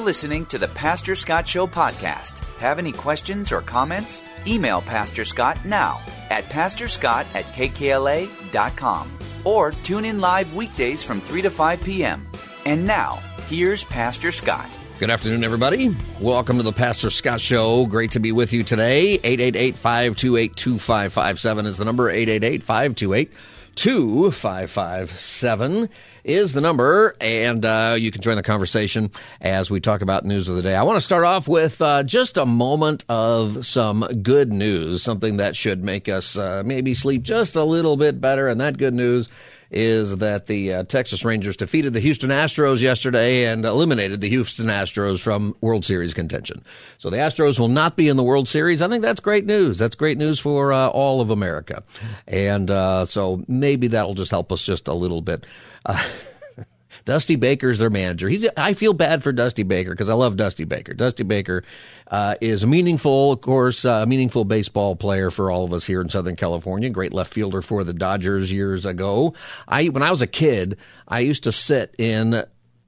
Listening to the Pastor Scott Show podcast. Have any questions or comments? Email Pastor Scott now at pastorscott at kkla.com or tune in live weekdays from 3 to 5 p.m. And now, here's Pastor Scott. Good afternoon, everybody. Welcome to the Pastor Scott Show. Great to be with you today. 888 528 2557 is the number. 888 528 2557 is the number, and uh, you can join the conversation as we talk about news of the day. I want to start off with uh, just a moment of some good news, something that should make us uh, maybe sleep just a little bit better, and that good news is that the uh, Texas Rangers defeated the Houston Astros yesterday and eliminated the Houston Astros from World Series contention. So the Astros will not be in the World Series. I think that's great news. That's great news for uh, all of America. And uh, so maybe that'll just help us just a little bit. Dusty Baker's their manager. He's I feel bad for Dusty Baker because I love Dusty Baker. Dusty Baker uh, is a meaningful, of course, a uh, meaningful baseball player for all of us here in Southern California. Great left fielder for the Dodgers years ago. I when I was a kid, I used to sit in.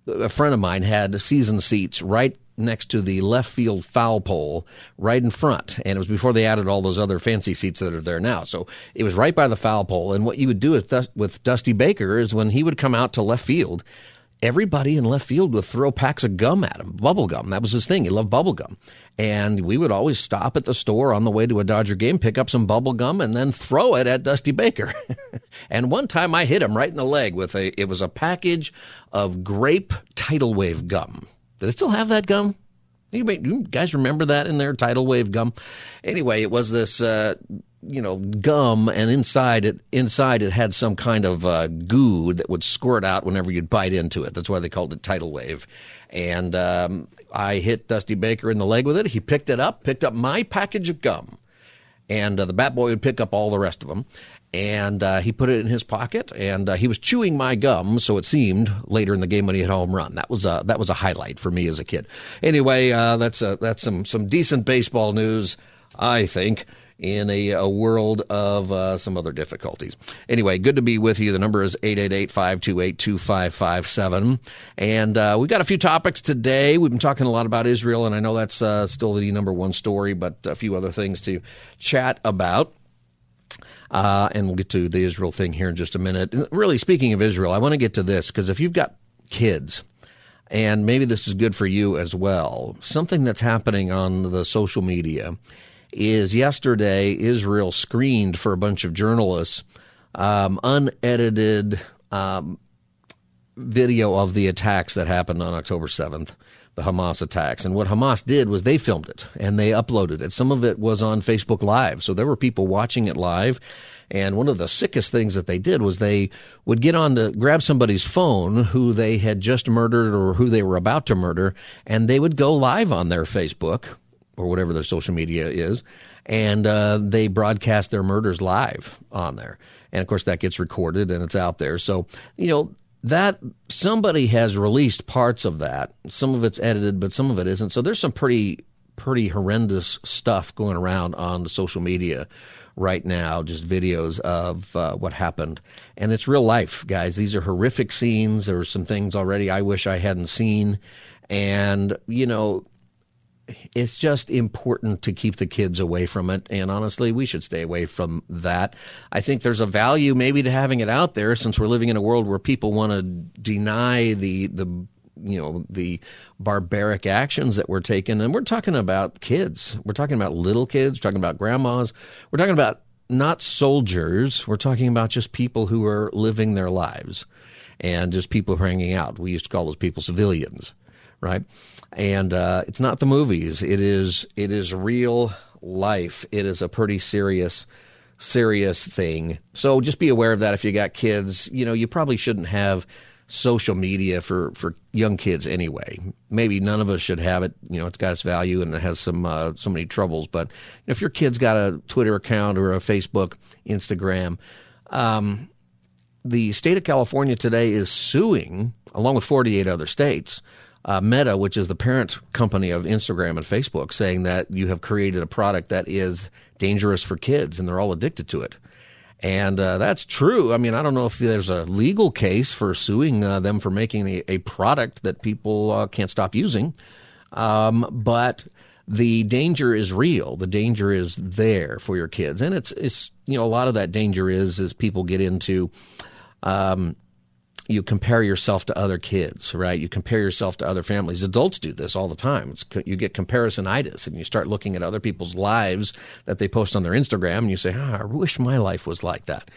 A friend of mine had season seats right next to the left field foul pole right in front. And it was before they added all those other fancy seats that are there now. So it was right by the foul pole. And what you would do with, with Dusty Baker is when he would come out to left field, everybody in left field would throw packs of gum at him, bubble gum. That was his thing. He loved bubble gum. And we would always stop at the store on the way to a Dodger game, pick up some bubble gum, and then throw it at Dusty Baker. and one time I hit him right in the leg with a, it was a package of grape tidal wave gum. Do they still have that gum? Anybody, you guys remember that in their tidal wave gum? Anyway, it was this, uh, you know, gum, and inside it, inside it had some kind of uh, goo that would squirt out whenever you'd bite into it. That's why they called it tidal wave. And um, I hit Dusty Baker in the leg with it. He picked it up, picked up my package of gum, and uh, the Bat Boy would pick up all the rest of them and uh, he put it in his pocket, and uh, he was chewing my gum. So it seemed later in the game when he hit home run. That was a that was a highlight for me as a kid. Anyway, uh, that's a, that's some some decent baseball news, I think. In a, a world of uh, some other difficulties. Anyway, good to be with you. The number is 888-528-2557. And uh, we've got a few topics today. We've been talking a lot about Israel, and I know that's uh, still the number one story, but a few other things to chat about. Uh, and we'll get to the Israel thing here in just a minute. Really, speaking of Israel, I want to get to this because if you've got kids, and maybe this is good for you as well, something that's happening on the social media is yesterday Israel screened for a bunch of journalists um, unedited um, video of the attacks that happened on October 7th the Hamas attacks. And what Hamas did was they filmed it and they uploaded it. Some of it was on Facebook Live. So there were people watching it live. And one of the sickest things that they did was they would get on to grab somebody's phone who they had just murdered or who they were about to murder, and they would go live on their Facebook or whatever their social media is, and uh, they broadcast their murders live on there. And of course, that gets recorded and it's out there. So, you know, that somebody has released parts of that. Some of it's edited, but some of it isn't. So there's some pretty pretty horrendous stuff going around on the social media right now, just videos of uh, what happened. And it's real life, guys. These are horrific scenes. There were some things already I wish I hadn't seen. And, you know, it's just important to keep the kids away from it. And honestly, we should stay away from that. I think there's a value maybe to having it out there since we're living in a world where people want to deny the, the, you know, the barbaric actions that were taken. And we're talking about kids. We're talking about little kids. We're talking about grandmas. We're talking about not soldiers. We're talking about just people who are living their lives and just people hanging out. We used to call those people civilians, right? and uh, it's not the movies. It is it is real life. It is a pretty serious serious thing. So just be aware of that if you got kids. You know, you probably shouldn't have social media for, for young kids anyway. Maybe none of us should have it. You know, it's got its value and it has some uh, so many troubles. But if your kid's got a Twitter account or a Facebook, Instagram, um, the state of California today is suing, along with 48 other states, uh, Meta, which is the parent company of Instagram and Facebook, saying that you have created a product that is dangerous for kids and they're all addicted to it. And uh, that's true. I mean, I don't know if there's a legal case for suing uh, them for making a, a, product that people uh, can't stop using. Um, but the danger is real. The danger is there for your kids, and it's it's you know a lot of that danger is is people get into um, you compare yourself to other kids, right? You compare yourself to other families. Adults do this all the time. It's, you get comparisonitis and you start looking at other people's lives that they post on their Instagram and you say, ah, I wish my life was like that.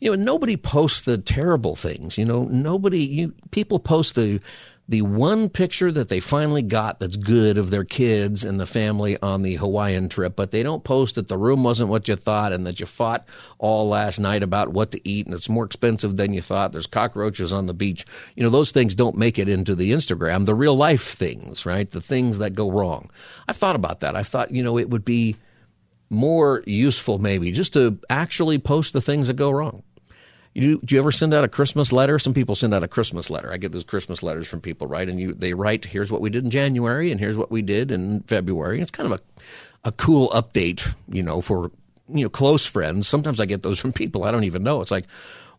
You know, nobody posts the terrible things. You know, nobody, you, people post the, the one picture that they finally got that's good of their kids and the family on the Hawaiian trip, but they don't post that the room wasn't what you thought and that you fought all last night about what to eat and it's more expensive than you thought. There's cockroaches on the beach. You know, those things don't make it into the Instagram, the real life things, right? The things that go wrong. I've thought about that. I thought, you know, it would be more useful maybe just to actually post the things that go wrong. You, do you ever send out a Christmas letter? Some people send out a Christmas letter. I get those Christmas letters from people, right? And you they write, "Here's what we did in January, and here's what we did in February." It's kind of a a cool update, you know, for you know close friends. Sometimes I get those from people I don't even know. It's like,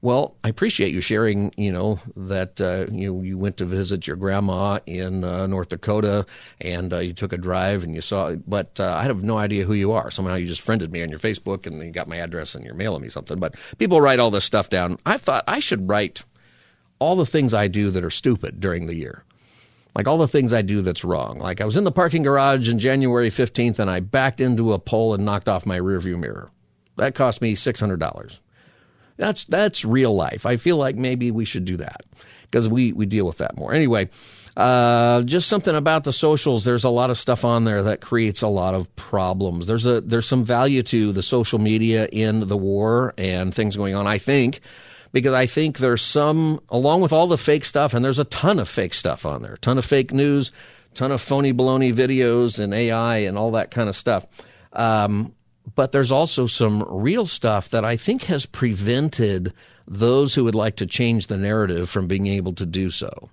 well, I appreciate you sharing, you know, that uh, you you went to visit your grandma in uh, North Dakota and uh, you took a drive and you saw, but uh, I have no idea who you are. Somehow you just friended me on your Facebook and you got my address and you're mailing me something. But people write all this stuff down. I thought I should write all the things I do that are stupid during the year. Like all the things I do that's wrong. Like I was in the parking garage on January 15th and I backed into a pole and knocked off my rearview mirror. That cost me $600. That's that's real life. I feel like maybe we should do that because we we deal with that more. Anyway, uh, just something about the socials. There's a lot of stuff on there that creates a lot of problems. There's a there's some value to the social media in the war and things going on. I think because I think there's some along with all the fake stuff, and there's a ton of fake stuff on there, ton of fake news, ton of phony baloney videos and AI and all that kind of stuff. Um, but there's also some real stuff that I think has prevented those who would like to change the narrative from being able to do so.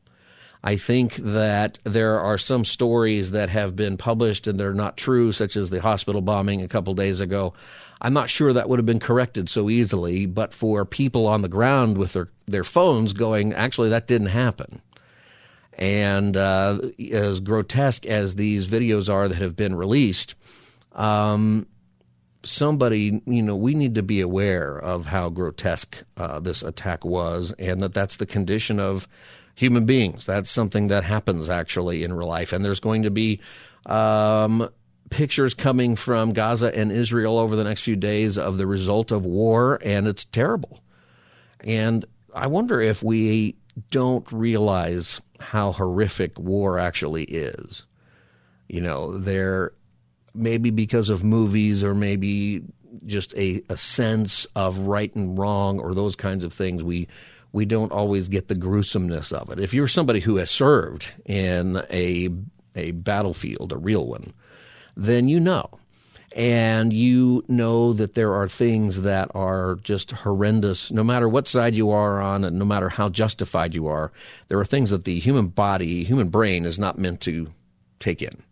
I think that there are some stories that have been published and they're not true, such as the hospital bombing a couple days ago. I'm not sure that would have been corrected so easily, but for people on the ground with their, their phones going, actually, that didn't happen. And uh, as grotesque as these videos are that have been released, um, somebody, you know, we need to be aware of how grotesque uh, this attack was, and that that's the condition of human beings. That's something that happens actually in real life, and there's going to be um, pictures coming from Gaza and Israel over the next few days of the result of war, and it's terrible. And I wonder if we don't realize how horrific war actually is. You know, there maybe because of movies or maybe just a, a sense of right and wrong or those kinds of things, we we don't always get the gruesomeness of it. If you're somebody who has served in a a battlefield, a real one, then you know. And you know that there are things that are just horrendous, no matter what side you are on, and no matter how justified you are. There are things that the human body, human brain, is not meant to take in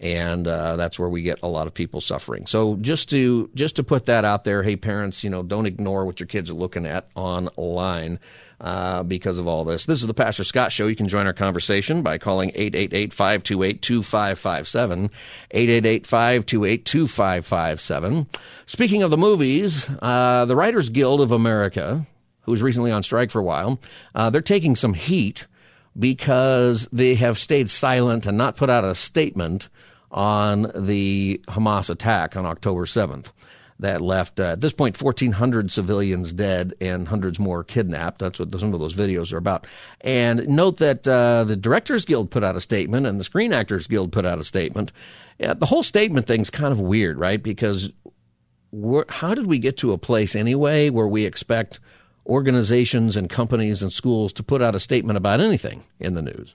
and uh, that's where we get a lot of people suffering. So just to just to put that out there, hey parents, you know, don't ignore what your kids are looking at online. Uh, because of all this. This is the Pastor Scott Show. You can join our conversation by calling 888-528-2557, 888-528-2557. Speaking of the movies, uh, the Writers Guild of America, who was recently on strike for a while, uh, they're taking some heat because they have stayed silent and not put out a statement on the Hamas attack on October 7th that left, uh, at this point, 1,400 civilians dead and hundreds more kidnapped. That's what some of those videos are about. And note that uh, the Directors Guild put out a statement and the Screen Actors Guild put out a statement. Yeah, the whole statement thing's kind of weird, right? Because how did we get to a place anyway where we expect organizations and companies and schools to put out a statement about anything in the news.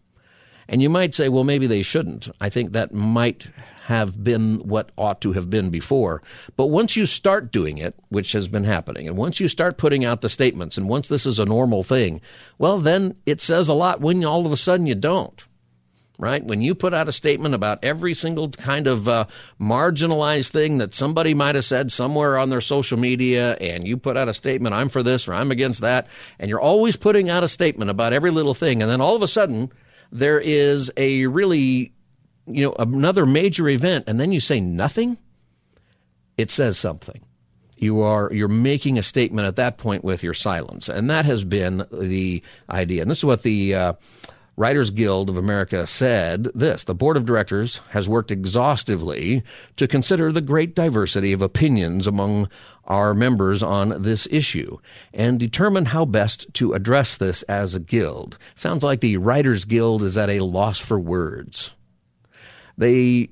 And you might say, well, maybe they shouldn't. I think that might have been what ought to have been before. But once you start doing it, which has been happening, and once you start putting out the statements, and once this is a normal thing, well, then it says a lot when all of a sudden you don't. Right? When you put out a statement about every single kind of uh, marginalized thing that somebody might have said somewhere on their social media, and you put out a statement, I'm for this or I'm against that, and you're always putting out a statement about every little thing, and then all of a sudden, there is a really you know, another major event and then you say nothing, it says something. You are you're making a statement at that point with your silence, and that has been the idea. And this is what the uh, Writers Guild of America said. This: the board of directors has worked exhaustively to consider the great diversity of opinions among our members on this issue and determine how best to address this as a guild. Sounds like the Writers Guild is at a loss for words. They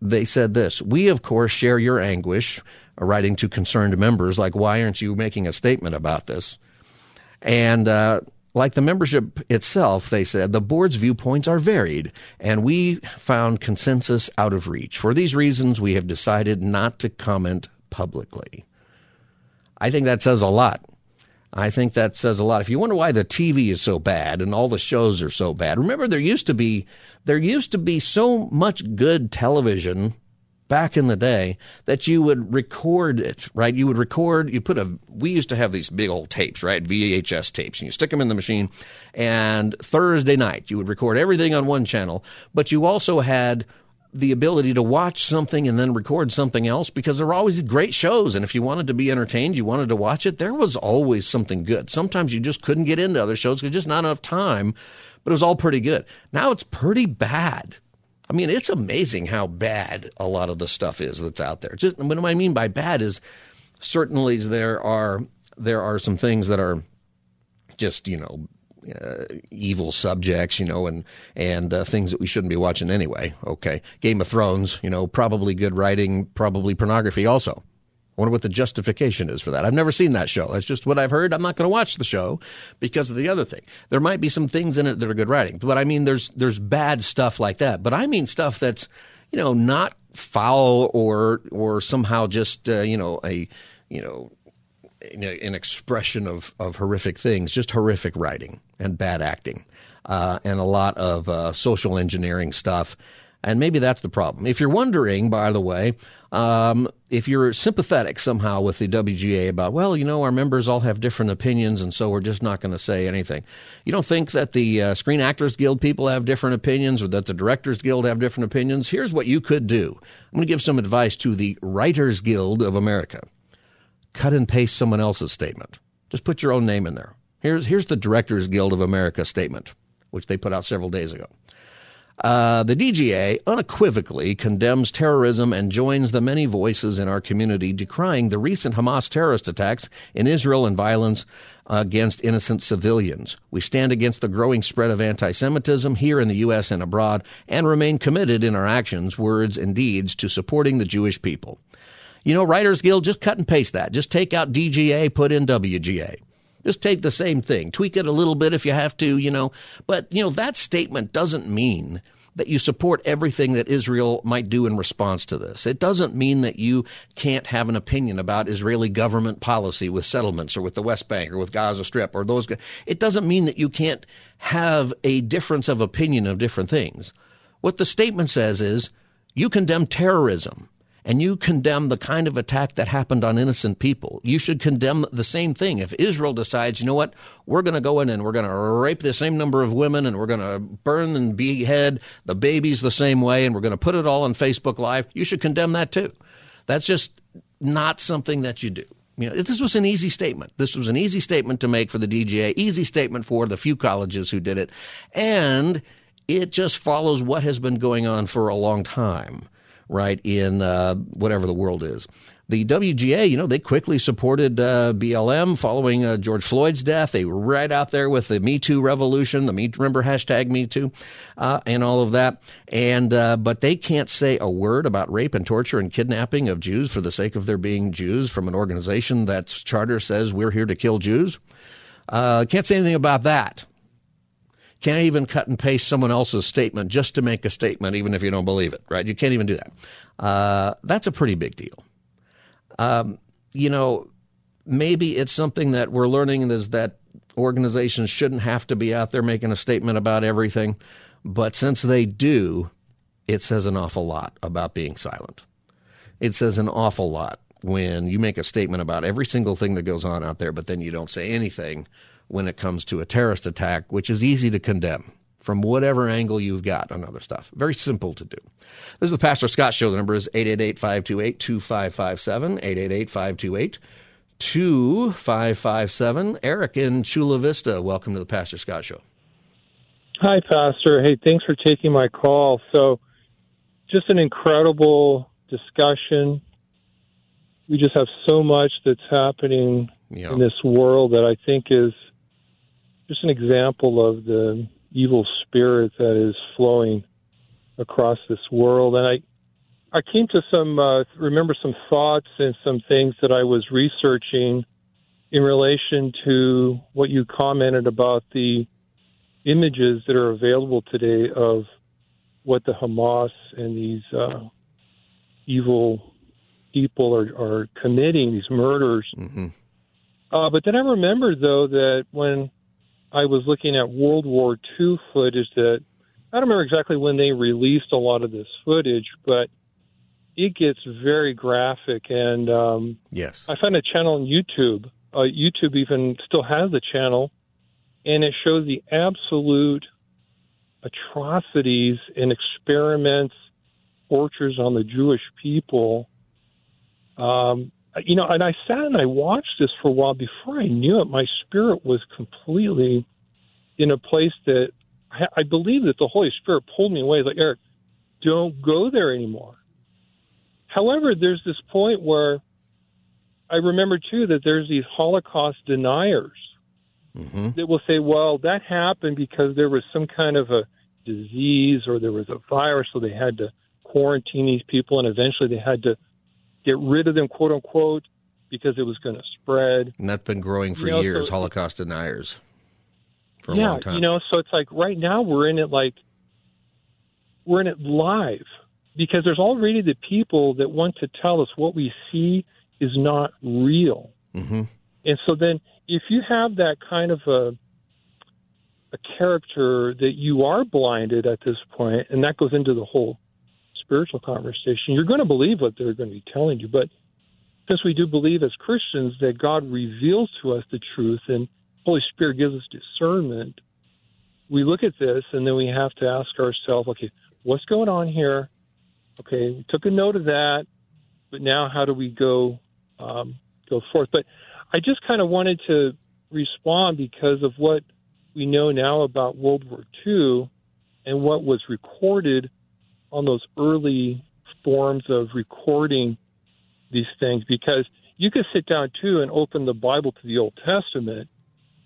they said this We, of course, share your anguish, writing to concerned members, like, why aren't you making a statement about this? And uh, like the membership itself, they said, the board's viewpoints are varied, and we found consensus out of reach. For these reasons, we have decided not to comment publicly. I think that says a lot. I think that says a lot. If you wonder why the TV is so bad and all the shows are so bad, remember there used to be there used to be so much good television back in the day that you would record it, right? You would record, you put a, we used to have these big old tapes, right? VHS tapes, and you stick them in the machine. And Thursday night, you would record everything on one channel, but you also had the ability to watch something and then record something else because there were always great shows. And if you wanted to be entertained, you wanted to watch it, there was always something good. Sometimes you just couldn't get into other shows because just not enough time, but it was all pretty good. Now it's pretty bad. I mean, it's amazing how bad a lot of the stuff is that's out there. Just what do I mean by bad is certainly there are there are some things that are just you know uh, evil subjects, you know, and and uh, things that we shouldn't be watching anyway. Okay, Game of Thrones, you know, probably good writing, probably pornography also. Wonder what the justification is for that. I've never seen that show. That's just what I've heard. I'm not going to watch the show because of the other thing. There might be some things in it that are good writing, but I mean, there's there's bad stuff like that. But I mean stuff that's you know not foul or or somehow just uh, you know a you know an expression of, of horrific things, just horrific writing and bad acting, uh, and a lot of uh, social engineering stuff. And maybe that's the problem. If you're wondering, by the way, um, if you're sympathetic somehow with the WGA about, well, you know, our members all have different opinions, and so we're just not going to say anything. You don't think that the uh, Screen Actors Guild people have different opinions or that the Directors Guild have different opinions? Here's what you could do. I'm going to give some advice to the Writers Guild of America cut and paste someone else's statement. Just put your own name in there. Here's, here's the Directors Guild of America statement, which they put out several days ago. Uh, the DGA unequivocally condemns terrorism and joins the many voices in our community decrying the recent Hamas terrorist attacks in Israel and violence against innocent civilians. We stand against the growing spread of anti Semitism here in the U.S. and abroad and remain committed in our actions, words, and deeds to supporting the Jewish people. You know, Writers Guild, just cut and paste that. Just take out DGA, put in WGA. Just take the same thing, tweak it a little bit if you have to, you know. But, you know, that statement doesn't mean that you support everything that Israel might do in response to this. It doesn't mean that you can't have an opinion about Israeli government policy with settlements or with the West Bank or with Gaza Strip or those. It doesn't mean that you can't have a difference of opinion of different things. What the statement says is you condemn terrorism and you condemn the kind of attack that happened on innocent people. You should condemn the same thing. If Israel decides, you know what, we're going to go in and we're going to rape the same number of women and we're going to burn and behead the babies the same way and we're going to put it all on Facebook Live, you should condemn that too. That's just not something that you do. You know, this was an easy statement. This was an easy statement to make for the DGA, easy statement for the few colleges who did it. And it just follows what has been going on for a long time right, in uh, whatever the world is. the WGA, you know, they quickly supported uh, BLM following uh, George Floyd's death. They were right out there with the Me Too revolution, the Me remember hashtag Me Too, uh, and all of that. And uh, but they can't say a word about rape and torture and kidnapping of Jews for the sake of their being Jews from an organization that's charter says we're here to kill Jews. Uh, can't say anything about that. Can't even cut and paste someone else's statement just to make a statement, even if you don't believe it, right? You can't even do that. Uh, that's a pretty big deal. Um, you know, maybe it's something that we're learning is that organizations shouldn't have to be out there making a statement about everything. But since they do, it says an awful lot about being silent. It says an awful lot when you make a statement about every single thing that goes on out there, but then you don't say anything when it comes to a terrorist attack, which is easy to condemn from whatever angle you've got on other stuff. Very simple to do. This is the Pastor Scott Show. The number is 888-528-2557, 888-528-2557. Eric in Chula Vista, welcome to the Pastor Scott Show. Hi, Pastor. Hey, thanks for taking my call. So, just an incredible discussion. We just have so much that's happening yeah. in this world that I think is – just an example of the evil spirit that is flowing across this world. And I, I came to some, uh, remember some thoughts and some things that I was researching in relation to what you commented about the images that are available today of what the Hamas and these uh, evil people are, are committing, these murders. Mm-hmm. Uh, but then I remembered, though, that when I was looking at World War II footage that I don't remember exactly when they released a lot of this footage, but it gets very graphic. And um, yes, I found a channel on YouTube. Uh, YouTube even still has the channel, and it shows the absolute atrocities and experiments, tortures on the Jewish people. Um, you know, and I sat and I watched this for a while. Before I knew it, my spirit was completely in a place that I, I believe that the Holy Spirit pulled me away. Like Eric, don't go there anymore. However, there's this point where I remember too that there's these Holocaust deniers mm-hmm. that will say, "Well, that happened because there was some kind of a disease or there was a virus, so they had to quarantine these people, and eventually they had to." Get rid of them, quote unquote, because it was going to spread. And that's been growing for you know, years, so, Holocaust deniers for a long time. You know, so it's like right now we're in it like we're in it live because there's already the people that want to tell us what we see is not real. Mm-hmm. And so then if you have that kind of a a character that you are blinded at this point, and that goes into the whole spiritual conversation, you're going to believe what they're going to be telling you. But since we do believe as Christians that God reveals to us the truth and Holy Spirit gives us discernment, we look at this and then we have to ask ourselves, okay, what's going on here? Okay, we took a note of that, but now how do we go um, go forth? But I just kind of wanted to respond because of what we know now about World War II and what was recorded on those early forms of recording these things because you could sit down too and open the Bible to the Old Testament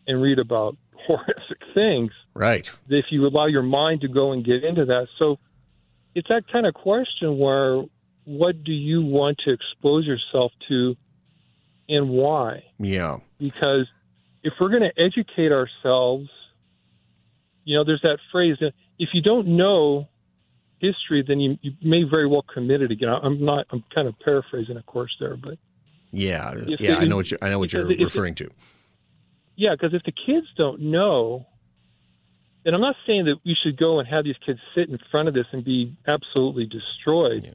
and read about horrific things. Right. If you allow your mind to go and get into that. So it's that kind of question where what do you want to expose yourself to and why? Yeah. Because if we're going to educate ourselves, you know, there's that phrase that if you don't know history, then you, you may very well commit it again. I'm not. I'm kind of paraphrasing, of course, there, but yeah, yeah, I know what you I know what you're referring to. Yeah, because if the kids don't know, and I'm not saying that we should go and have these kids sit in front of this and be absolutely destroyed. Yeah.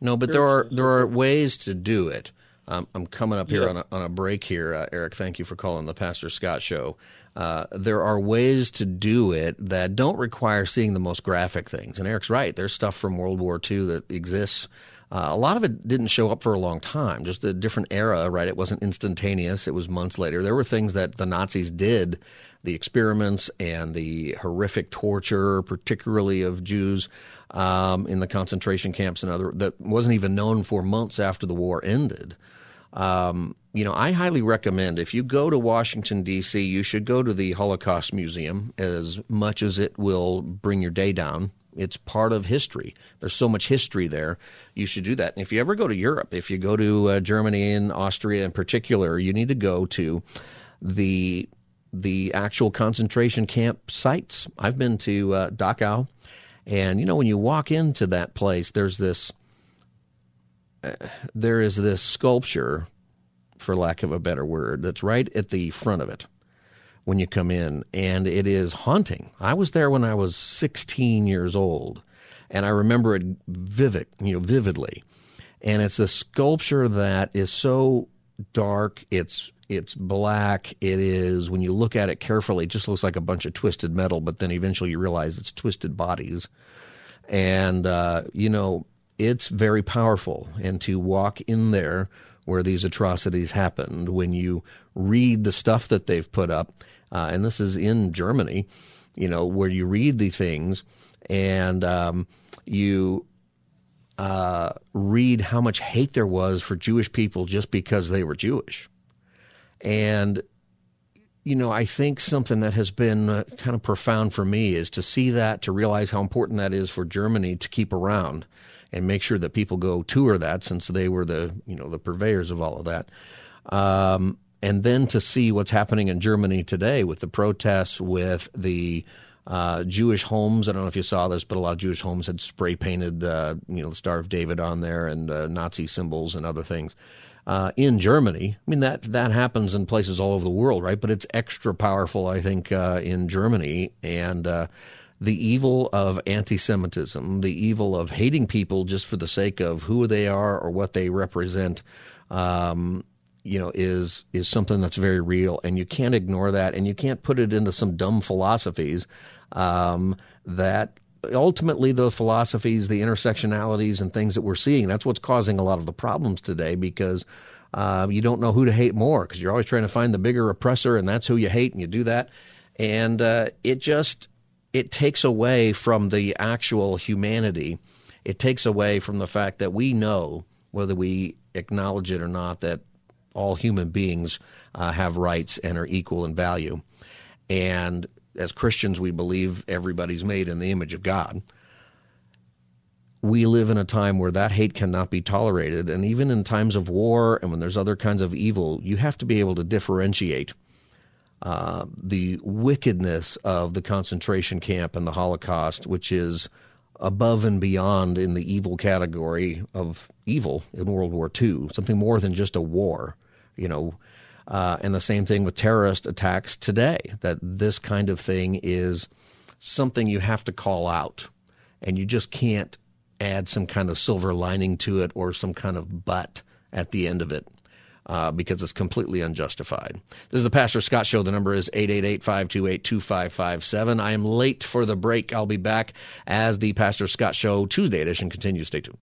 No, but there are there are ways to do it. Um, I'm coming up here yeah. on, a, on a break here, uh, Eric. Thank you for calling the Pastor Scott Show. Uh, there are ways to do it that don't require seeing the most graphic things. And Eric's right. There's stuff from World War II that exists. Uh, a lot of it didn't show up for a long time, just a different era, right? It wasn't instantaneous. It was months later. There were things that the Nazis did the experiments and the horrific torture, particularly of Jews um, in the concentration camps and other that wasn't even known for months after the war ended. Um, you know, I highly recommend if you go to Washington D.C., you should go to the Holocaust Museum as much as it will bring your day down. It's part of history. There's so much history there. You should do that. And if you ever go to Europe, if you go to uh, Germany and Austria in particular, you need to go to the the actual concentration camp sites. I've been to uh, Dachau, and you know when you walk into that place, there's this there is this sculpture, for lack of a better word, that's right at the front of it when you come in, and it is haunting. I was there when I was 16 years old, and I remember it vivid, you know, vividly. And it's the sculpture that is so dark. It's it's black. It is when you look at it carefully, it just looks like a bunch of twisted metal. But then eventually you realize it's twisted bodies, and uh, you know it's very powerful. And to walk in there where these atrocities happened, when you read the stuff that they've put up, uh, and this is in Germany, you know, where you read the things and um, you uh, read how much hate there was for Jewish people just because they were Jewish. And, you know, I think something that has been uh, kind of profound for me is to see that, to realize how important that is for Germany to keep around and make sure that people go tour that since they were the, you know, the purveyors of all of that. Um, and then to see what's happening in Germany today with the protests, with the uh, Jewish homes. I don't know if you saw this, but a lot of Jewish homes had spray painted, uh, you know, the Star of David on there and uh, Nazi symbols and other things. Uh, in Germany, I mean that that happens in places all over the world, right? But it's extra powerful, I think, uh, in Germany and uh, the evil of anti-Semitism, the evil of hating people just for the sake of who they are or what they represent. Um, you know is is something that's very real and you can't ignore that and you can't put it into some dumb philosophies um, that ultimately the philosophies the intersectionalities and things that we're seeing that's what's causing a lot of the problems today because uh, you don't know who to hate more because you're always trying to find the bigger oppressor and that's who you hate and you do that and uh, it just it takes away from the actual humanity it takes away from the fact that we know whether we acknowledge it or not that all human beings uh, have rights and are equal in value. And as Christians, we believe everybody's made in the image of God. We live in a time where that hate cannot be tolerated. And even in times of war and when there's other kinds of evil, you have to be able to differentiate uh, the wickedness of the concentration camp and the Holocaust, which is above and beyond in the evil category of evil in World War II, something more than just a war you know, uh, and the same thing with terrorist attacks today, that this kind of thing is something you have to call out. And you just can't add some kind of silver lining to it or some kind of but at the end of it. Uh, because it's completely unjustified. This is the Pastor Scott Show. The number is 888-528-2557. I am late for the break. I'll be back as the Pastor Scott Show Tuesday edition continues. Stay tuned.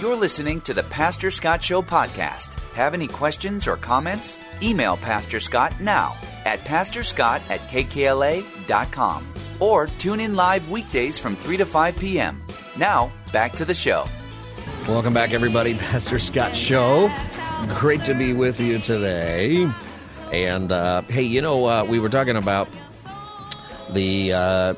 You're listening to the Pastor Scott Show podcast. Have any questions or comments? Email Pastor Scott now at pastorscott at kkla.com or tune in live weekdays from 3 to 5 p.m. Now, back to the show. Welcome back, everybody. Pastor Scott Show. Great to be with you today. And uh, hey, you know, uh, we were talking about the uh,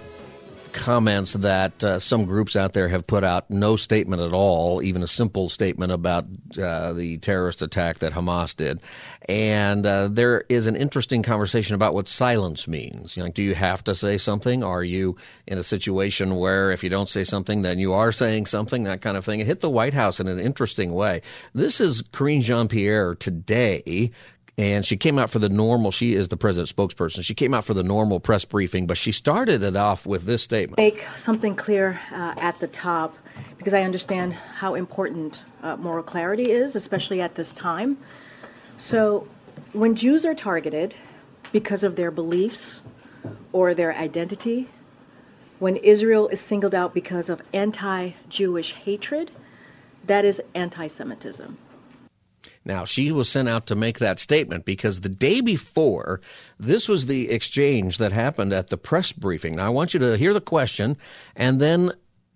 comments that uh, some groups out there have put out no statement at all, even a simple statement about uh, the terrorist attack that Hamas did. And uh, there is an interesting conversation about what silence means. You know, do you have to say something? Are you in a situation where if you don't say something, then you are saying something? That kind of thing. It hit the White House in an interesting way. This is Karine Jean Pierre today and she came out for the normal. She is the president's spokesperson. She came out for the normal press briefing, but she started it off with this statement: "Make something clear uh, at the top, because I understand how important uh, moral clarity is, especially at this time. So, when Jews are targeted because of their beliefs or their identity, when Israel is singled out because of anti-Jewish hatred, that is anti-Semitism." Now, she was sent out to make that statement because the day before, this was the exchange that happened at the press briefing. Now, I want you to hear the question and then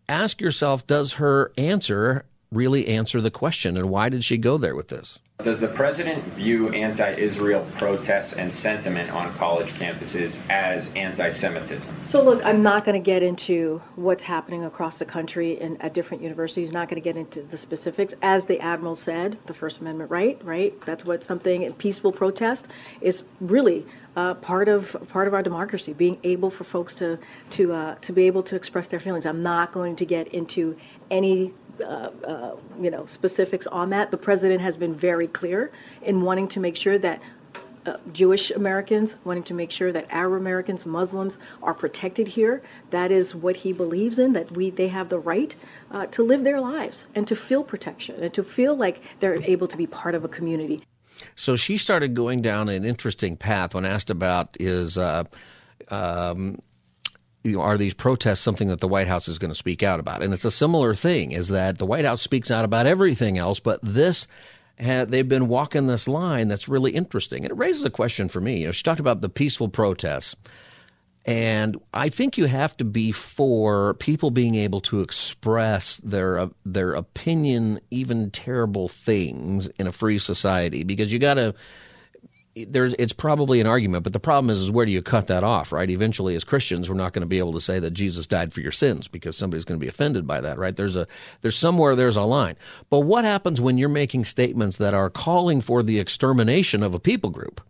ask yourself does her answer really answer the question? And why did she go there with this? Does the president view anti Israel protests and sentiment on college campuses as anti Semitism? So, look, I'm not going to get into what's happening across the country and at different universities, not going to get into the specifics. As the Admiral said, the First Amendment right, right? That's what something, peaceful protest is really uh, part of part of our democracy, being able for folks to to uh, to be able to express their feelings. I'm not going to get into any you know specifics on that. The president has been very clear in wanting to make sure that uh, Jewish Americans, wanting to make sure that Arab Americans, Muslims are protected here. That is what he believes in. That we they have the right uh, to live their lives and to feel protection and to feel like they're able to be part of a community. So she started going down an interesting path when asked about is. Uh, um, you know, are these protests something that the White House is going to speak out about? And it's a similar thing is that the White House speaks out about everything else, but this they've been walking this line that's really interesting. And it raises a question for me. You know, she talked about the peaceful protests. And I think you have to be for people being able to express their uh, their opinion, even terrible things, in a free society, because you got to there's it's probably an argument, but the problem is, is where do you cut that off, right? Eventually, as Christians, we're not going to be able to say that Jesus died for your sins because somebody's going to be offended by that, right? There's a there's somewhere there's a line. But what happens when you're making statements that are calling for the extermination of a people group?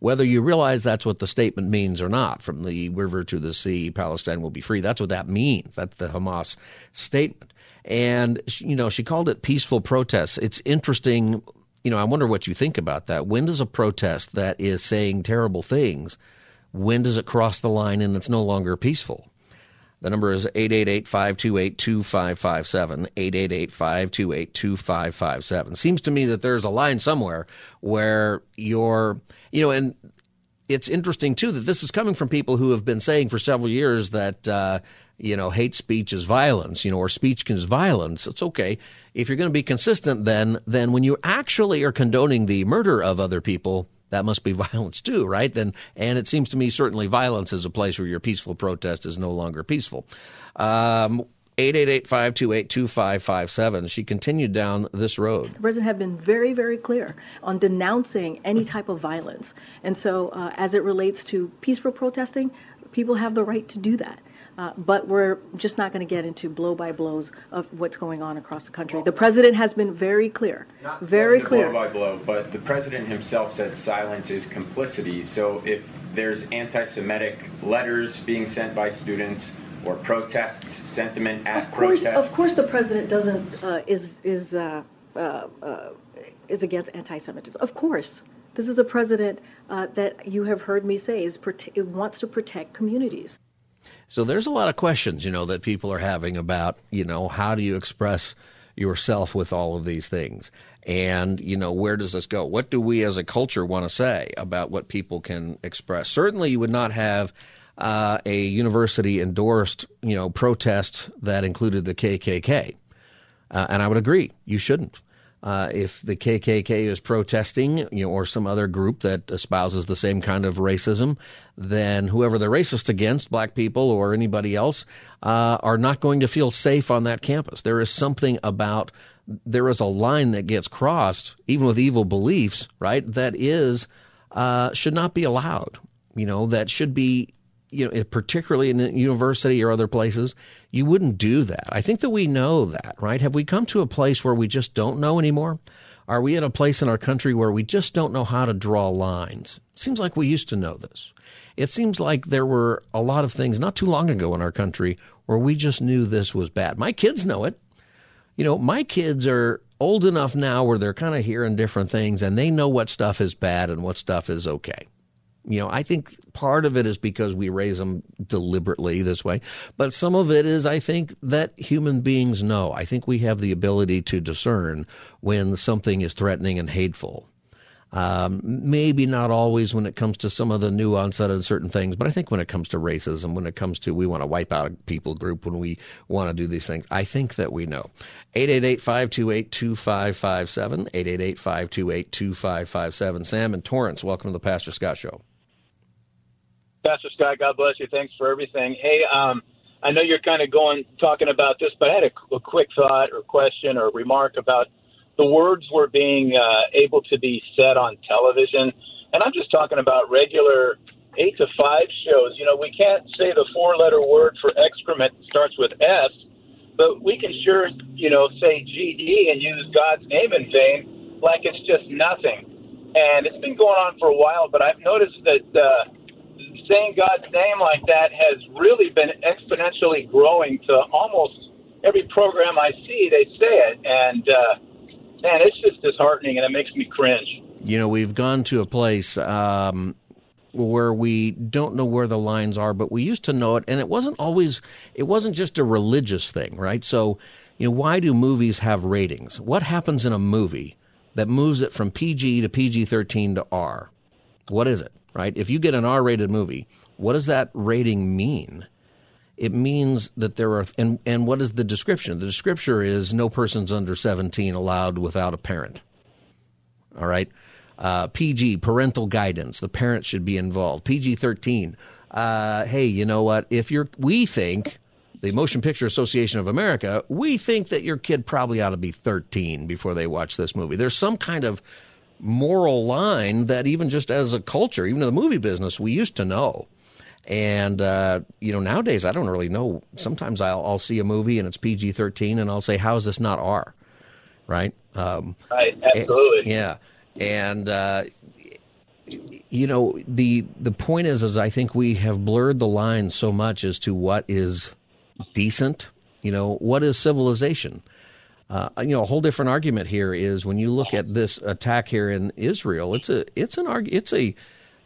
Whether you realize that's what the statement means or not, from the river to the sea, Palestine will be free. That's what that means. That's the Hamas statement. And, you know, she called it peaceful protests. It's interesting you know, I wonder what you think about that. When does a protest that is saying terrible things, when does it cross the line and it's no longer peaceful? The number is 888-528-2557, 888-528-2557. Seems to me that there's a line somewhere where you're, you know, and it's interesting too that this is coming from people who have been saying for several years that, uh, you know, hate speech is violence, you know, or speech is violence. It's okay. If you're going to be consistent, then, then when you actually are condoning the murder of other people, that must be violence too, right? Then, and it seems to me certainly violence is a place where your peaceful protest is no longer peaceful. Um, 888-528-2557. She continued down this road. The president had been very, very clear on denouncing any type of violence. And so uh, as it relates to peaceful protesting, people have the right to do that. Uh, but we're just not going to get into blow by blows of what's going on across the country. The president has been very clear, not very clear. Blow by blow, but the president himself said silence is complicity. So if there's anti-Semitic letters being sent by students or protests, sentiment at of course, protests, of course, the president doesn't uh, is is uh, uh, uh is against anti-Semitism. Of course. This is a president uh, that you have heard me say is prote- wants to protect communities. So there's a lot of questions, you know, that people are having about, you know, how do you express yourself with all of these things? And, you know, where does this go? What do we as a culture want to say about what people can express? Certainly you would not have uh, a university endorsed, you know, protest that included the KKK. Uh, and I would agree, you shouldn't. Uh, if the KKK is protesting, you know, or some other group that espouses the same kind of racism, then whoever they're racist against, black people or anybody else, uh, are not going to feel safe on that campus. There is something about there is a line that gets crossed, even with evil beliefs, right? That is uh, should not be allowed. You know, that should be you know, particularly in university or other places, you wouldn't do that. I think that we know that, right? Have we come to a place where we just don't know anymore? Are we at a place in our country where we just don't know how to draw lines? Seems like we used to know this. It seems like there were a lot of things not too long ago in our country where we just knew this was bad. My kids know it. You know, my kids are old enough now where they're kind of hearing different things and they know what stuff is bad and what stuff is okay. You know, I think part of it is because we raise them deliberately this way, but some of it is, I think, that human beings know. I think we have the ability to discern when something is threatening and hateful. Um, maybe not always when it comes to some of the nuance of certain things, but I think when it comes to racism, when it comes to we want to wipe out a people group, when we want to do these things, I think that we know. 888-528-2557, 888-528-2557. Sam and Torrance, welcome to the Pastor Scott Show. Pastor Scott, God bless you. Thanks for everything. Hey, um, I know you're kind of going talking about this, but I had a, a quick thought or question or remark about – the words were being uh, able to be said on television. And I'm just talking about regular eight to five shows. You know, we can't say the four letter word for excrement starts with S, but we can sure, you know, say GD and use God's name in vain like it's just nothing. And it's been going on for a while, but I've noticed that uh, saying God's name like that has really been exponentially growing to almost every program I see, they say it. And, uh, man, it's just disheartening and it makes me cringe. You know, we've gone to a place um, where we don't know where the lines are, but we used to know it, and it wasn't always. It wasn't just a religious thing, right? So, you know, why do movies have ratings? What happens in a movie that moves it from PG to PG thirteen to R? What is it, right? If you get an R rated movie, what does that rating mean? it means that there are and and what is the description? The description is no persons under 17 allowed without a parent. All right. Uh, PG parental guidance. The parent should be involved. PG 13. Uh, hey, you know what? If you're, we think the Motion Picture Association of America, we think that your kid probably ought to be 13 before they watch this movie. There's some kind of moral line that even just as a culture, even in the movie business, we used to know. And uh, you know, nowadays I don't really know. Sometimes I'll, I'll see a movie and it's PG thirteen, and I'll say, "How is this not R?" Right? Um, right. Absolutely. And, yeah. And uh, you know, the the point is, is I think we have blurred the line so much as to what is decent. You know, what is civilization? Uh, you know, a whole different argument here is when you look at this attack here in Israel. It's a it's an arg- it's a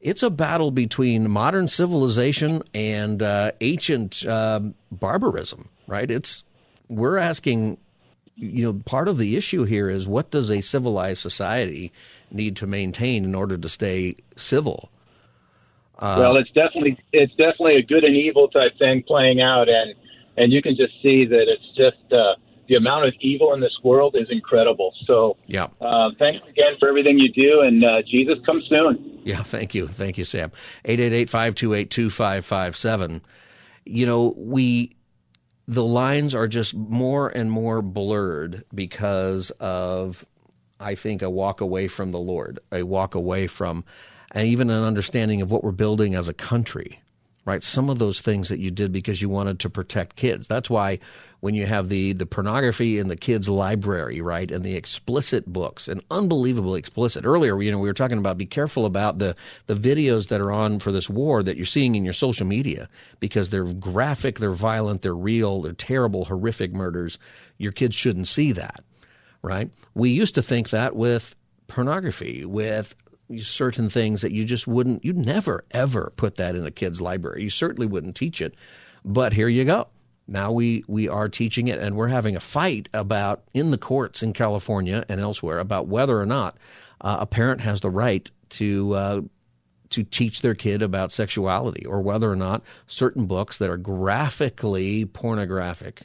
it's a battle between modern civilization and uh, ancient uh, barbarism, right? It's we're asking, you know, part of the issue here is what does a civilized society need to maintain in order to stay civil? Uh, well, it's definitely it's definitely a good and evil type thing playing out, and and you can just see that it's just uh, the amount of evil in this world is incredible. So, yeah. Uh, thanks again for everything you do, and uh, Jesus come soon. Yeah, thank you, thank you, Sam. Eight eight eight five two eight two five five seven. You know, we the lines are just more and more blurred because of, I think, a walk away from the Lord, a walk away from, and even an understanding of what we're building as a country right? Some of those things that you did because you wanted to protect kids. That's why when you have the the pornography in the kids' library, right, and the explicit books, and unbelievably explicit. Earlier, you know, we were talking about be careful about the the videos that are on for this war that you're seeing in your social media because they're graphic, they're violent, they're real, they're terrible, horrific murders. Your kids shouldn't see that, right? We used to think that with pornography, with certain things that you just wouldn't, you'd never, ever put that in a kid's library. You certainly wouldn't teach it. But here you go. Now we, we are teaching it, and we're having a fight about in the courts in California and elsewhere about whether or not uh, a parent has the right to uh, to teach their kid about sexuality, or whether or not certain books that are graphically pornographic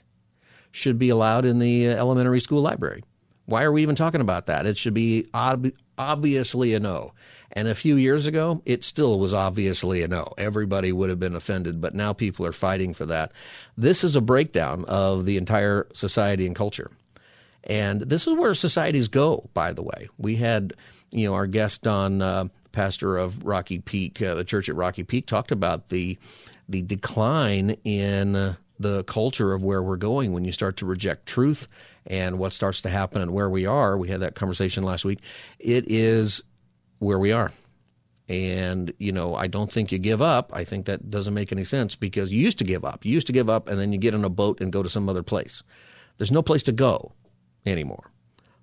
should be allowed in the uh, elementary school library. Why are we even talking about that? It should be ob- obviously a no. And a few years ago, it still was obviously a no. Everybody would have been offended, but now people are fighting for that. This is a breakdown of the entire society and culture. And this is where societies go, by the way. We had, you know, our guest on uh, pastor of Rocky Peak, uh, the church at Rocky Peak, talked about the the decline in uh, the culture of where we're going when you start to reject truth and what starts to happen and where we are. We had that conversation last week. It is where we are. And, you know, I don't think you give up. I think that doesn't make any sense because you used to give up. You used to give up and then you get on a boat and go to some other place. There's no place to go anymore.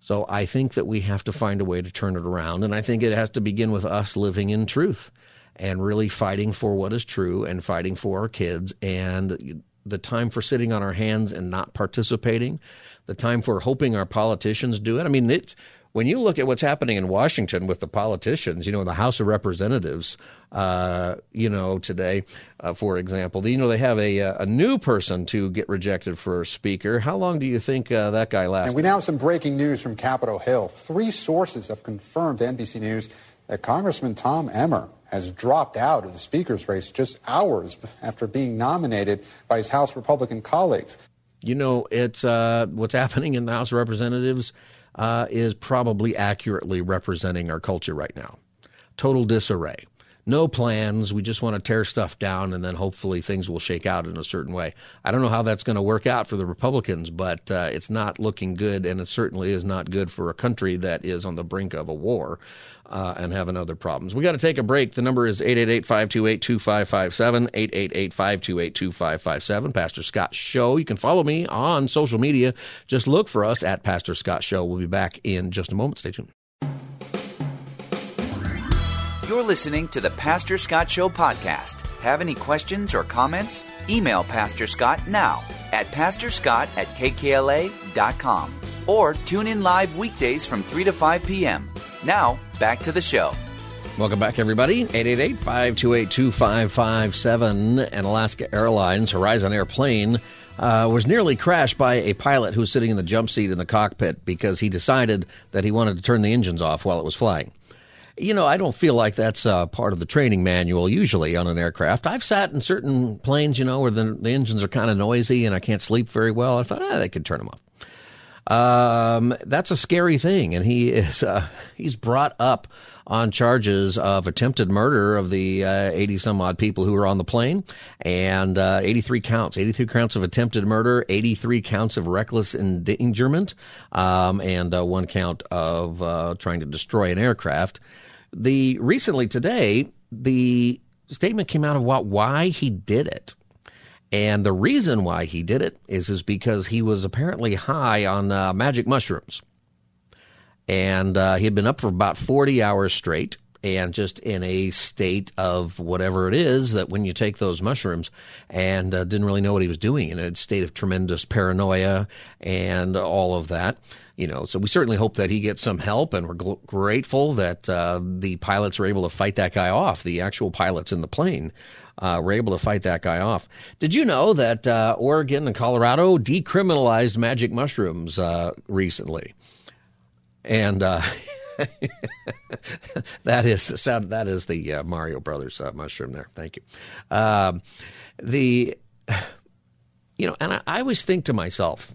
So I think that we have to find a way to turn it around. And I think it has to begin with us living in truth and really fighting for what is true and fighting for our kids. And the time for sitting on our hands and not participating, the time for hoping our politicians do it. I mean, it's when you look at what's happening in Washington with the politicians, you know, in the House of Representatives, uh, you know, today, uh, for example, you know, they have a, uh, a new person to get rejected for speaker. How long do you think uh, that guy lasts? And we now have some breaking news from Capitol Hill. Three sources have confirmed to NBC News that Congressman Tom Emmer has dropped out of the speaker's race just hours after being nominated by his House Republican colleagues. You know, it's uh, what's happening in the House of Representatives uh, is probably accurately representing our culture right now. Total disarray. No plans. We just want to tear stuff down and then hopefully things will shake out in a certain way. I don't know how that's going to work out for the Republicans, but uh, it's not looking good, and it certainly is not good for a country that is on the brink of a war uh, and having other problems. We got to take a break. The number is 888 528 2557, 888 528 2557. Pastor Scott Show. You can follow me on social media. Just look for us at Pastor Scott Show. We'll be back in just a moment. Stay tuned. You're listening to the Pastor Scott Show podcast. Have any questions or comments? Email Pastor Scott now at pastorscott at kkla.com or tune in live weekdays from 3 to 5 p.m. Now, back to the show. Welcome back, everybody. 888 528 2557. And Alaska Airlines Horizon Airplane uh, was nearly crashed by a pilot who was sitting in the jump seat in the cockpit because he decided that he wanted to turn the engines off while it was flying. You know, I don't feel like that's uh, part of the training manual usually on an aircraft. I've sat in certain planes, you know, where the, the engines are kind of noisy and I can't sleep very well. I thought, ah, they could turn them off. Um, that's a scary thing, and he is uh, he's brought up on charges of attempted murder of the uh, some odd people who were on the plane, and uh, eighty three counts, eighty three counts of attempted murder, eighty three counts of reckless endangerment, um, and uh, one count of uh, trying to destroy an aircraft. The recently today the statement came out of what why he did it. And the reason why he did it is, is because he was apparently high on uh, magic mushrooms. And uh, he had been up for about 40 hours straight and just in a state of whatever it is that when you take those mushrooms and uh, didn't really know what he was doing in a state of tremendous paranoia and all of that you know so we certainly hope that he gets some help and we're gl- grateful that uh, the pilots were able to fight that guy off the actual pilots in the plane uh, were able to fight that guy off. Did you know that uh, Oregon and Colorado decriminalized magic mushrooms uh, recently? And uh, that is that is the uh, Mario Brothers uh, mushroom there. Thank you. Um, the you know, and I, I always think to myself,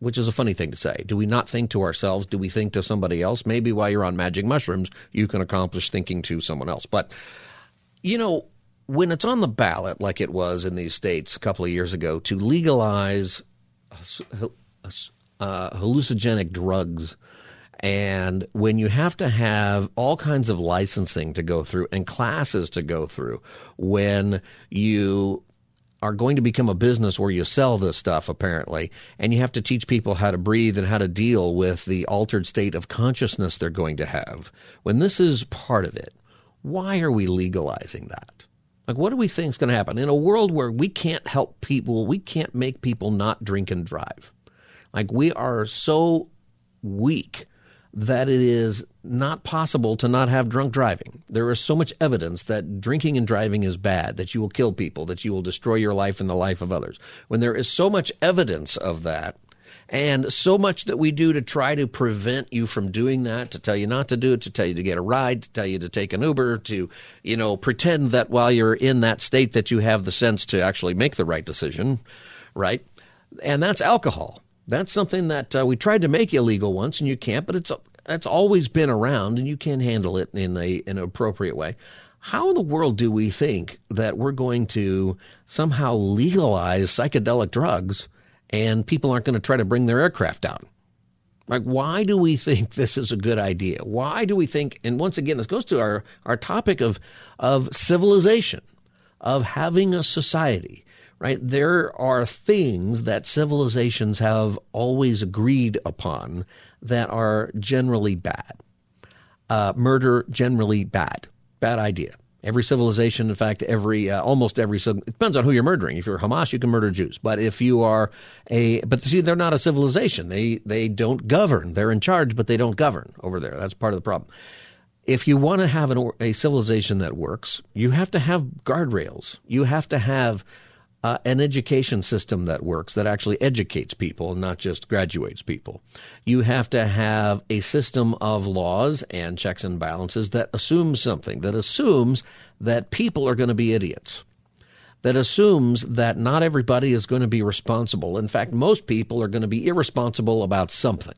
which is a funny thing to say. Do we not think to ourselves? Do we think to somebody else? Maybe while you're on magic mushrooms, you can accomplish thinking to someone else. But, you know, when it's on the ballot, like it was in these states a couple of years ago, to legalize uh, hallucinogenic drugs, and when you have to have all kinds of licensing to go through and classes to go through, when you are going to become a business where you sell this stuff, apparently, and you have to teach people how to breathe and how to deal with the altered state of consciousness they're going to have. When this is part of it, why are we legalizing that? Like, what do we think is going to happen in a world where we can't help people? We can't make people not drink and drive. Like, we are so weak that it is not possible to not have drunk driving. There is so much evidence that drinking and driving is bad, that you will kill people, that you will destroy your life and the life of others. When there is so much evidence of that, and so much that we do to try to prevent you from doing that, to tell you not to do it, to tell you to get a ride, to tell you to take an Uber, to, you know, pretend that while you're in that state that you have the sense to actually make the right decision, right? And that's alcohol. That's something that uh, we tried to make illegal once, and you can't. But it's it's always been around, and you can handle it in a in an appropriate way. How in the world do we think that we're going to somehow legalize psychedelic drugs and people aren't going to try to bring their aircraft down. Like, why do we think this is a good idea? Why do we think, and once again, this goes to our, our topic of, of civilization, of having a society, right? There are things that civilizations have always agreed upon that are generally bad. Uh, murder, generally bad. Bad idea. Every civilization, in fact, every uh, almost every it depends on who you're murdering. If you're Hamas, you can murder Jews. But if you are a but see, they're not a civilization. They they don't govern. They're in charge, but they don't govern over there. That's part of the problem. If you want to have an, a civilization that works, you have to have guardrails. You have to have uh, an education system that works, that actually educates people, not just graduates people. You have to have a system of laws and checks and balances that assumes something, that assumes that people are going to be idiots, that assumes that not everybody is going to be responsible. In fact, most people are going to be irresponsible about something.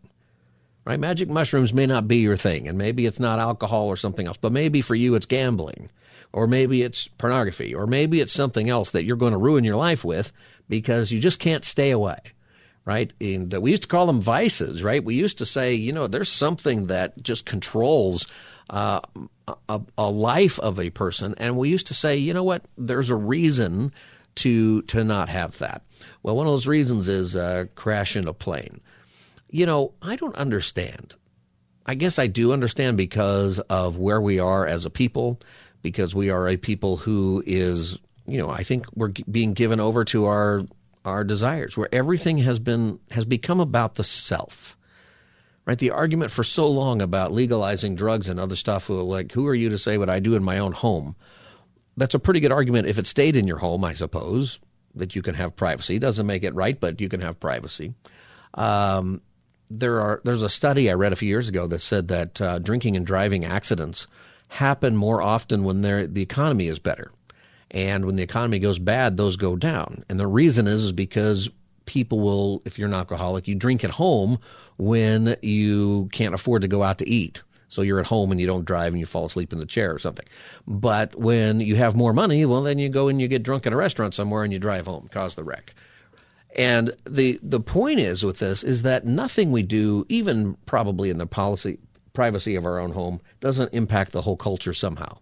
Right? Magic mushrooms may not be your thing, and maybe it's not alcohol or something else, but maybe for you it's gambling or maybe it's pornography, or maybe it's something else that you're going to ruin your life with because you just can't stay away, right? And we used to call them vices, right? We used to say, you know, there's something that just controls uh, a, a life of a person, and we used to say, you know what? There's a reason to to not have that. Well, one of those reasons is uh, crash in a plane. You know, I don't understand. I guess I do understand because of where we are as a people because we are a people who is, you know, I think we're being given over to our our desires, where everything has been has become about the self. Right? The argument for so long about legalizing drugs and other stuff, like who are you to say what I do in my own home? That's a pretty good argument if it stayed in your home, I suppose, that you can have privacy. Doesn't make it right, but you can have privacy. Um, there are there's a study I read a few years ago that said that uh, drinking and driving accidents happen more often when the economy is better. And when the economy goes bad, those go down. And the reason is, is because people will, if you're an alcoholic, you drink at home when you can't afford to go out to eat. So you're at home and you don't drive and you fall asleep in the chair or something. But when you have more money, well, then you go and you get drunk in a restaurant somewhere and you drive home, cause the wreck. And the the point is with this is that nothing we do, even probably in the policy privacy of our own home doesn't impact the whole culture somehow.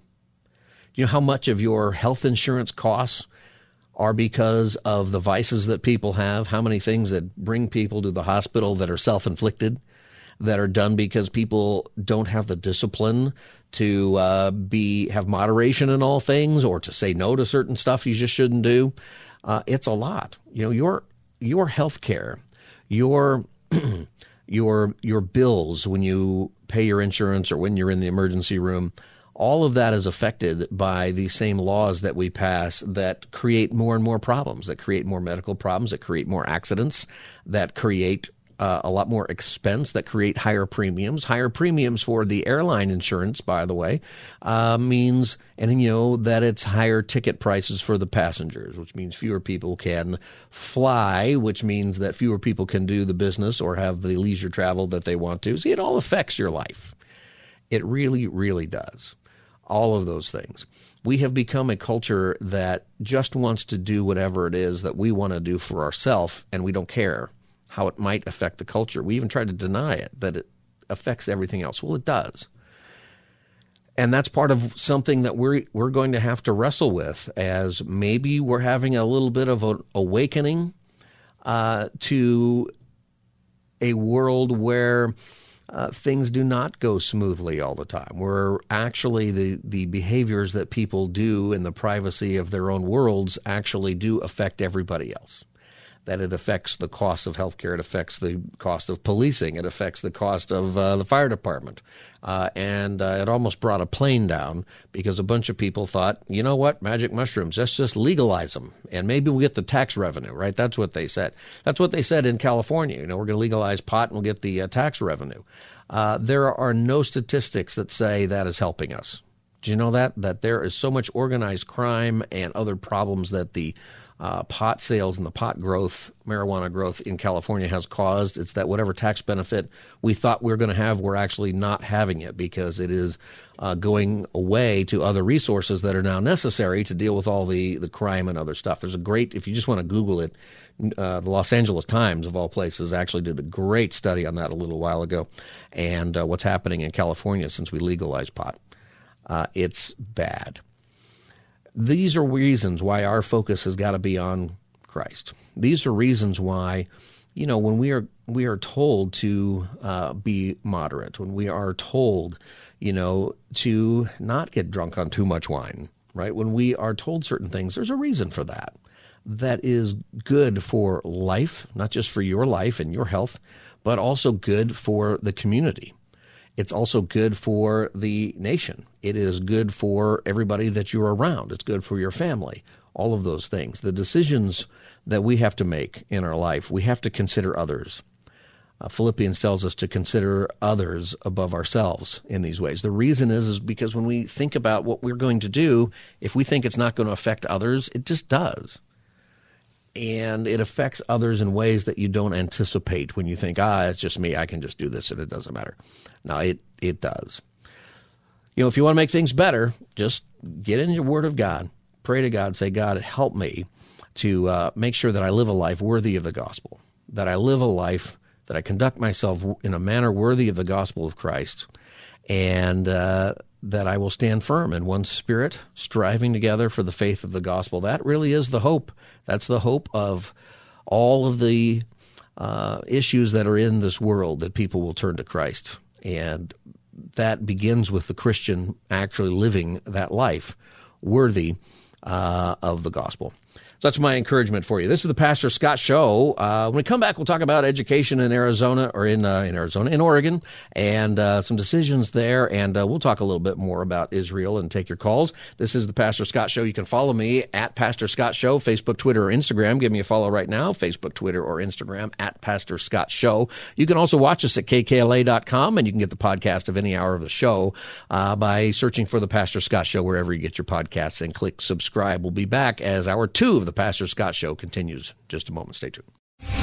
You know how much of your health insurance costs are because of the vices that people have? How many things that bring people to the hospital that are self inflicted, that are done because people don't have the discipline to uh, be have moderation in all things or to say no to certain stuff you just shouldn't do? Uh, it's a lot. You know, your your health care, your your your bills when you pay your insurance or when you're in the emergency room. All of that is affected by the same laws that we pass that create more and more problems that create more medical problems that create more accidents that create uh, a lot more expense that create higher premiums. Higher premiums for the airline insurance, by the way, uh, means and you know that it's higher ticket prices for the passengers, which means fewer people can fly, which means that fewer people can do the business or have the leisure travel that they want to. See, it all affects your life. It really, really does. All of those things we have become a culture that just wants to do whatever it is that we want to do for ourselves and we don't care how it might affect the culture. We even try to deny it, that it affects everything else. Well, it does. And that's part of something that we're we're going to have to wrestle with as maybe we're having a little bit of an awakening uh, to a world where uh, things do not go smoothly all the time. Where actually the, the behaviors that people do in the privacy of their own worlds actually do affect everybody else that it affects the cost of healthcare, it affects the cost of policing, it affects the cost of uh, the fire department. Uh, and uh, it almost brought a plane down because a bunch of people thought, you know what, magic mushrooms, let's just legalize them and maybe we'll get the tax revenue, right? That's what they said. That's what they said in California. You know, we're going to legalize pot and we'll get the uh, tax revenue. Uh, there are no statistics that say that is helping us. Do you know that? That there is so much organized crime and other problems that the uh, pot sales and the pot growth, marijuana growth in California has caused. It's that whatever tax benefit we thought we were going to have, we're actually not having it because it is uh, going away to other resources that are now necessary to deal with all the, the crime and other stuff. There's a great, if you just want to Google it, uh, the Los Angeles Times, of all places, actually did a great study on that a little while ago and uh, what's happening in California since we legalized pot. Uh, it's bad. These are reasons why our focus has got to be on Christ. These are reasons why, you know, when we are we are told to uh, be moderate, when we are told, you know, to not get drunk on too much wine, right? When we are told certain things, there's a reason for that. That is good for life, not just for your life and your health, but also good for the community. It's also good for the nation. It is good for everybody that you're around. It's good for your family. All of those things. The decisions that we have to make in our life, we have to consider others. Uh, Philippians tells us to consider others above ourselves in these ways. The reason is, is because when we think about what we're going to do, if we think it's not going to affect others, it just does. And it affects others in ways that you don't anticipate when you think, ah, it's just me. I can just do this and it doesn't matter. No, it, it does. You know, if you want to make things better, just get in your Word of God. Pray to God. Say, God, help me to uh, make sure that I live a life worthy of the gospel, that I live a life that I conduct myself in a manner worthy of the gospel of Christ, and uh, that I will stand firm in one spirit, striving together for the faith of the gospel. That really is the hope. That's the hope of all of the uh, issues that are in this world that people will turn to Christ. And that begins with the Christian actually living that life worthy uh, of the gospel. So that's my encouragement for you. This is the Pastor Scott Show. Uh, when we come back, we'll talk about education in Arizona or in uh, in Arizona, in Oregon, and uh, some decisions there. And uh, we'll talk a little bit more about Israel and take your calls. This is the Pastor Scott Show. You can follow me at Pastor Scott Show, Facebook, Twitter, or Instagram. Give me a follow right now, Facebook, Twitter, or Instagram at Pastor Scott Show. You can also watch us at kkla.com, and you can get the podcast of any hour of the show uh, by searching for the Pastor Scott Show wherever you get your podcasts and click subscribe. We'll be back as hour two of the the Pastor Scott Show continues just a moment. Stay tuned.